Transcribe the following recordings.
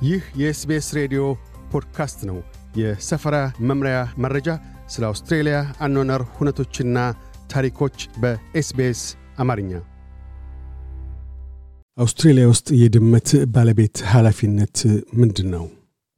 ይህ የ SBS ሬዲዮ ፖድካስት ነው። የሰፈራ መምሪያ መረጃ፣ ስለ አውስትሬልያ አኗኗር ሁነቶችና ታሪኮች በ SBS አማርኛ። አውስትሬልያ ውስጥ የድመት ባለቤት ኃላፊነት ምንድን ነው?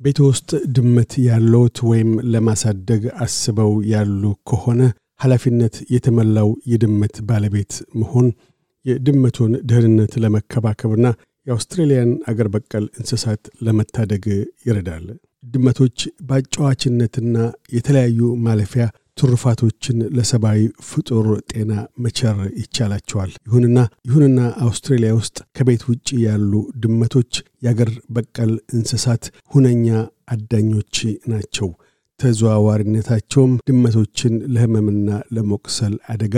ቤት ውስጥ ድመት ያለዎት ወይም ለማሳደግ አስበው ያለ ከሆነ ኃላፊነት የተሞላው የድመት ባለቤት መሆን የድመቱን ደህንነት ለመከባከብና የአውስትሬልያን አገር በቀል እንስሳት ለመታደግ ይረዳል። ድመቶች በአጫዋችነትና የተለያዩ ማለፊያ ትሩፋቶችን ለሰብአዊ ፍጡር ጤና መቸር ይቻላቸዋል። ይሁንና ይሁንና አውስትሬልያ ውስጥ ከቤት ውጭ ያሉ ድመቶች የአገር በቀል እንስሳት ሁነኛ አዳኞች ናቸው። ተዘዋዋሪነታቸውም ድመቶችን ለሕመምና ለመቁሰል አደጋ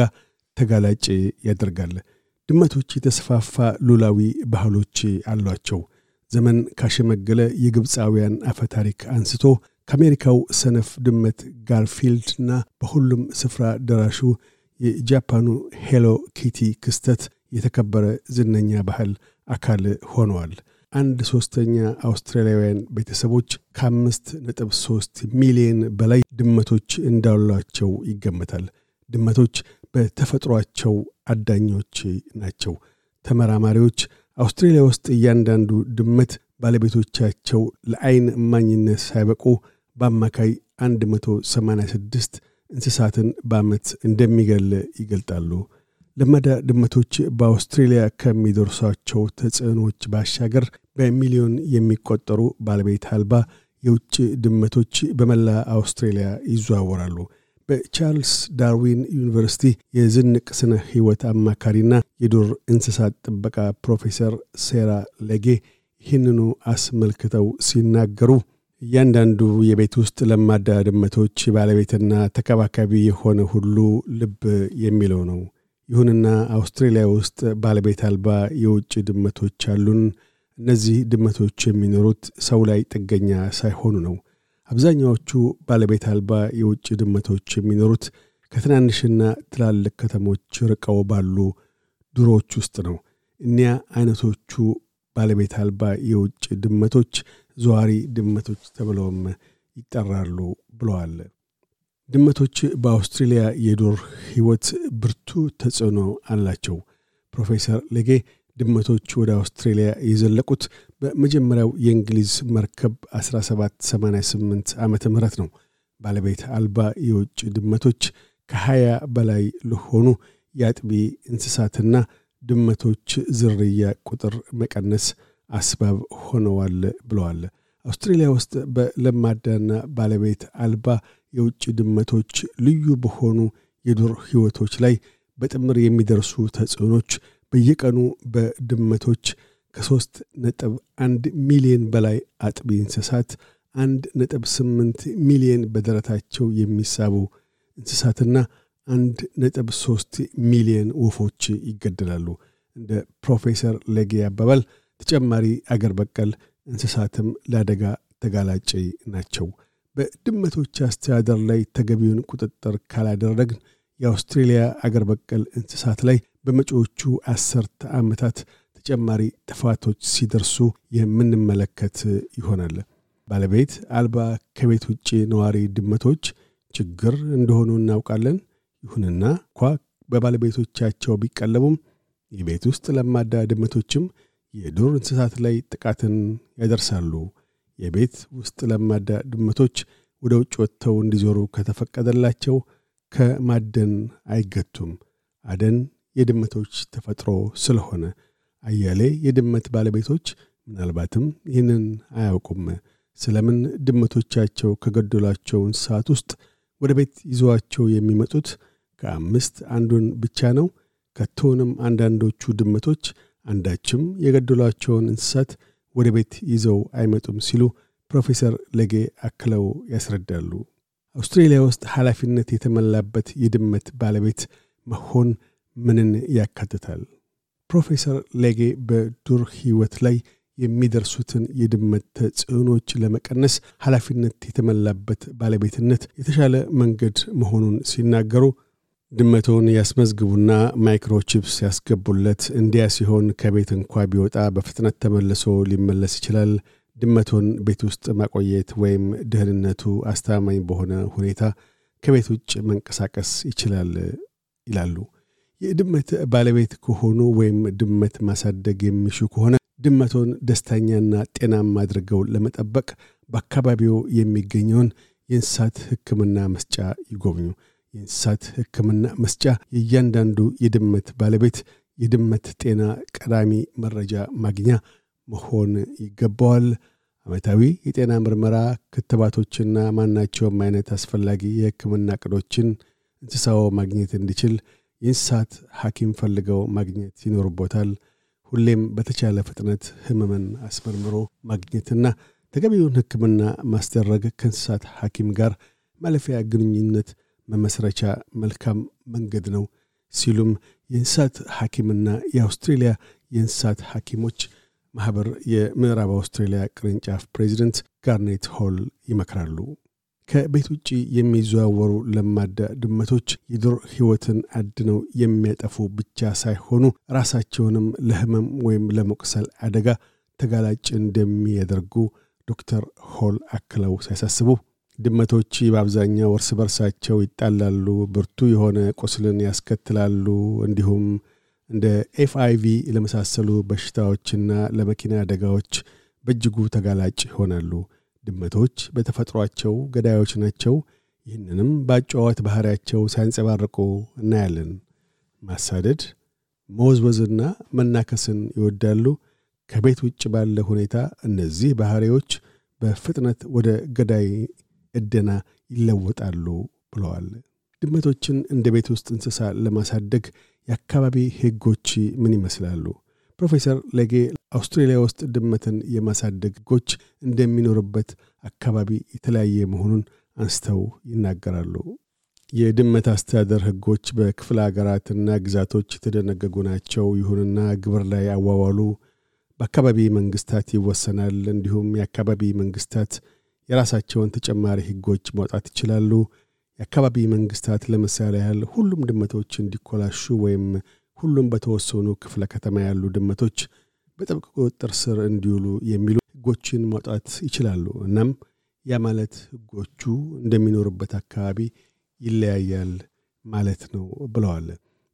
ተጋላጭ ያደርጋል። ድመቶች የተስፋፋ ሉላዊ ባህሎች አሏቸው። ዘመን ካሸመገለው የግብፃውያን አፈ ታሪክ አንስቶ ከአሜሪካው ሰነፍ ድመት ጋርፊልድና በሁሉም ስፍራ ደራሽ የጃፓኑ ሄሎ ኪቲ ክስተት የተከበረ ዝነኛ ባህል አካል ሆነዋል። አንድ ሦስተኛ አውስትራሊያውያን ቤተሰቦች ከአምስት ነጥብ ሦስት ሚሊየን በላይ ድመቶች እንዳሏቸው ይገመታል። ድመቶች በተፈጥሯቸው አዳኞች ናቸው። ተመራማሪዎች አውስትሬልያ ውስጥ እያንዳንዱ ድመት ባለቤቶቻቸው ለአይን እማኝነት ሳይበቁ በአማካይ 186 እንስሳትን በዓመት እንደሚገል ይገልጣሉ። ለመዳ ድመቶች በአውስትሬልያ ከሚደርሷቸው ተጽዕኖዎች ባሻገር በሚሊዮን የሚቆጠሩ ባለቤት አልባ የውጭ ድመቶች በመላ አውስትሬልያ ይዘዋወራሉ። በቻርልስ ዳርዊን ዩኒቨርሲቲ የዝንቅ ስነ ሕይወት አማካሪና የዱር እንስሳት ጥበቃ ፕሮፌሰር ሴራ ለጌ ይህንኑ አስመልክተው ሲናገሩ እያንዳንዱ የቤት ውስጥ ለማዳ ድመቶች ባለቤትና ተከባካቢ የሆነ ሁሉ ልብ የሚለው ነው። ይሁንና አውስትሬልያ ውስጥ ባለቤት አልባ የውጭ ድመቶች አሉን። እነዚህ ድመቶች የሚኖሩት ሰው ላይ ጥገኛ ሳይሆኑ ነው። አብዛኛዎቹ ባለቤት አልባ የውጭ ድመቶች የሚኖሩት ከትናንሽና ትላልቅ ከተሞች ርቀው ባሉ ዱሮዎች ውስጥ ነው። እኒያ አይነቶቹ ባለቤት አልባ የውጭ ድመቶች ዘዋሪ ድመቶች ተብለውም ይጠራሉ ብለዋል። ድመቶች በአውስትሬልያ የዱር ሕይወት ብርቱ ተጽዕኖ አላቸው። ፕሮፌሰር ሌጌ ድመቶች ወደ አውስትሬልያ የዘለቁት በመጀመሪያው የእንግሊዝ መርከብ 1788 ዓመተ ምህረት ነው። ባለቤት አልባ የውጭ ድመቶች ከ20 በላይ ለሆኑ የአጥቢ እንስሳትና ድመቶች ዝርያ ቁጥር መቀነስ አስባብ ሆነዋል ብለዋል። አውስትሬልያ ውስጥ በለማዳና ባለቤት አልባ የውጭ ድመቶች ልዩ በሆኑ የዱር ሕይወቶች ላይ በጥምር የሚደርሱ ተጽዕኖች በየቀኑ በድመቶች ከሦስት ነጥብ አንድ ሚሊዮን በላይ አጥቢ እንስሳት፣ አንድ ነጥብ ስምንት ሚሊዮን በደረታቸው የሚሳቡ እንስሳትና አንድ ነጥብ ሦስት ሚሊዮን ወፎች ይገደላሉ። እንደ ፕሮፌሰር ሌጌ አባባል ተጨማሪ አገር በቀል እንስሳትም ለአደጋ ተጋላጭ ናቸው። በድመቶች አስተዳደር ላይ ተገቢውን ቁጥጥር ካላደረግን የአውስትሬልያ አገር በቀል እንስሳት ላይ በመጪዎቹ አስርተ ዓመታት ተጨማሪ ጥፋቶች ሲደርሱ የምንመለከት ይሆናል። ባለቤት አልባ ከቤት ውጭ ነዋሪ ድመቶች ችግር እንደሆኑ እናውቃለን። ይሁንና እንኳ በባለቤቶቻቸው ቢቀለቡም የቤት ውስጥ ለማዳ ድመቶችም የዱር እንስሳት ላይ ጥቃትን ያደርሳሉ። የቤት ውስጥ ለማዳ ድመቶች ወደ ውጭ ወጥተው እንዲዞሩ ከተፈቀደላቸው ከማደን አይገቱም። አደን የድመቶች ተፈጥሮ ስለሆነ አያሌ የድመት ባለቤቶች ምናልባትም ይህንን አያውቁም። ስለምን ድመቶቻቸው ከገደሏቸው እንስሳት ውስጥ ወደ ቤት ይዘዋቸው የሚመጡት ከአምስት አንዱን ብቻ ነው? ከቶውንም አንዳንዶቹ ድመቶች አንዳችም የገደሏቸውን እንስሳት ወደ ቤት ይዘው አይመጡም ሲሉ ፕሮፌሰር ለጌ አክለው ያስረዳሉ። አውስትሬልያ ውስጥ ኃላፊነት የተሞላበት የድመት ባለቤት መሆን ምንን ያካትታል? ፕሮፌሰር ሌጌ በዱር ሕይወት ላይ የሚደርሱትን የድመት ተጽዕኖች ለመቀነስ ኃላፊነት የተሞላበት ባለቤትነት የተሻለ መንገድ መሆኑን ሲናገሩ ድመቶን ያስመዝግቡና ማይክሮቺፕስ ያስገቡለት። እንዲያ ሲሆን ከቤት እንኳ ቢወጣ በፍጥነት ተመልሶ ሊመለስ ይችላል። ድመቶን ቤት ውስጥ ማቆየት ወይም ደህንነቱ አስተማማኝ በሆነ ሁኔታ ከቤት ውጭ መንቀሳቀስ ይችላል ይላሉ። የድመት ባለቤት ከሆኑ ወይም ድመት ማሳደግ የሚሹ ከሆነ ድመቶን ደስተኛና ጤናማ አድርገው ለመጠበቅ በአካባቢው የሚገኘውን የእንስሳት ሕክምና መስጫ ይጎብኙ። የእንስሳት ሕክምና መስጫ የእያንዳንዱ የድመት ባለቤት የድመት ጤና ቀዳሚ መረጃ ማግኛ መሆን ይገባዋል። ዓመታዊ የጤና ምርመራ፣ ክትባቶችና ማናቸውም አይነት አስፈላጊ የሕክምና ቅዶችን እንስሳው ማግኘት እንዲችል የእንስሳት ሐኪም ፈልገው ማግኘት ይኖርቦታል። ሁሌም በተቻለ ፍጥነት ህመምን አስመርምሮ ማግኘትና ተገቢውን ሕክምና ማስደረግ ከእንስሳት ሐኪም ጋር ማለፊያ ግንኙነት መመስረቻ መልካም መንገድ ነው ሲሉም የእንስሳት ሐኪምና የአውስትሬልያ የእንስሳት ሐኪሞች ማኅበር የምዕራብ አውስትሬልያ ቅርንጫፍ ፕሬዚደንት ጋርኔት ሆል ይመክራሉ። ከቤት ውጭ የሚዘዋወሩ ለማዳ ድመቶች የዱር ሕይወትን አድነው የሚያጠፉ ብቻ ሳይሆኑ ራሳቸውንም ለህመም ወይም ለመቁሰል አደጋ ተጋላጭ እንደሚያደርጉ ዶክተር ሆል አክለው ሲያሳስቡ ድመቶች በአብዛኛው እርስ በርሳቸው ይጣላሉ፣ ብርቱ የሆነ ቁስልን ያስከትላሉ፣ እንዲሁም እንደ ኤፍአይቪ ለመሳሰሉ በሽታዎችና ለመኪና አደጋዎች በእጅጉ ተጋላጭ ይሆናሉ። ድመቶች በተፈጥሯቸው ገዳዮች ናቸው። ይህንንም በአጨዋወት ባሕሪያቸው ሲያንጸባርቁ እናያለን። ማሳደድ፣ መወዝወዝና መናከስን ይወዳሉ። ከቤት ውጭ ባለ ሁኔታ እነዚህ ባሕሪዎች በፍጥነት ወደ ገዳይ እደና ይለወጣሉ ብለዋል። ድመቶችን እንደ ቤት ውስጥ እንስሳ ለማሳደግ የአካባቢ ሕጎች ምን ይመስላሉ? ፕሮፌሰር ለጌ አውስትሬልያ ውስጥ ድመትን የማሳደግ ሕጎች እንደሚኖርበት አካባቢ የተለያየ መሆኑን አንስተው ይናገራሉ። የድመት አስተዳደር ሕጎች በክፍለ አገራትና ግዛቶች የተደነገጉ ናቸው። ይሁንና ግብር ላይ አዋዋሉ በአካባቢ መንግስታት ይወሰናል። እንዲሁም የአካባቢ መንግስታት የራሳቸውን ተጨማሪ ሕጎች ማውጣት ይችላሉ። የአካባቢ መንግስታት ለምሳሌ ያህል ሁሉም ድመቶች እንዲኮላሹ ወይም ሁሉም በተወሰኑ ክፍለ ከተማ ያሉ ድመቶች በጥብቅ ቁጥጥር ስር እንዲውሉ የሚሉ ሕጎችን ማውጣት ይችላሉ። እናም ያ ማለት ሕጎቹ እንደሚኖሩበት አካባቢ ይለያያል ማለት ነው ብለዋል።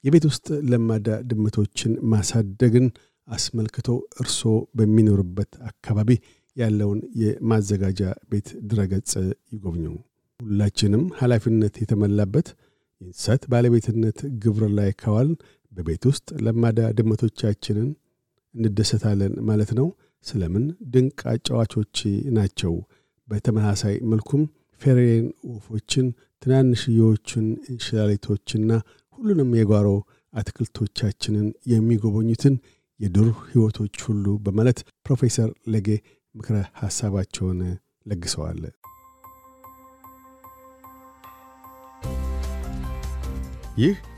የቤት ውስጥ ለማዳ ድመቶችን ማሳደግን አስመልክቶ እርስዎ በሚኖርበት አካባቢ ያለውን የማዘጋጃ ቤት ድረገጽ ይጎብኙ። ሁላችንም ኃላፊነት የተሞላበት የእንስሳት ባለቤትነት ግብር ላይ ከዋልን በቤት ውስጥ ለማዳ ድመቶቻችንን እንደሰታለን ማለት ነው። ስለምን ድንቅ አጫዋቾች ናቸው። በተመሳሳይ መልኩም ፌሬን ወፎችን፣ ትናንሽዬዎቹን እንሽላሊቶችና ሁሉንም የጓሮ አትክልቶቻችንን የሚጎበኙትን የዱር ሕይወቶች ሁሉ በማለት ፕሮፌሰር ለጌ ምክረ ሐሳባቸውን ለግሰዋል። ይህ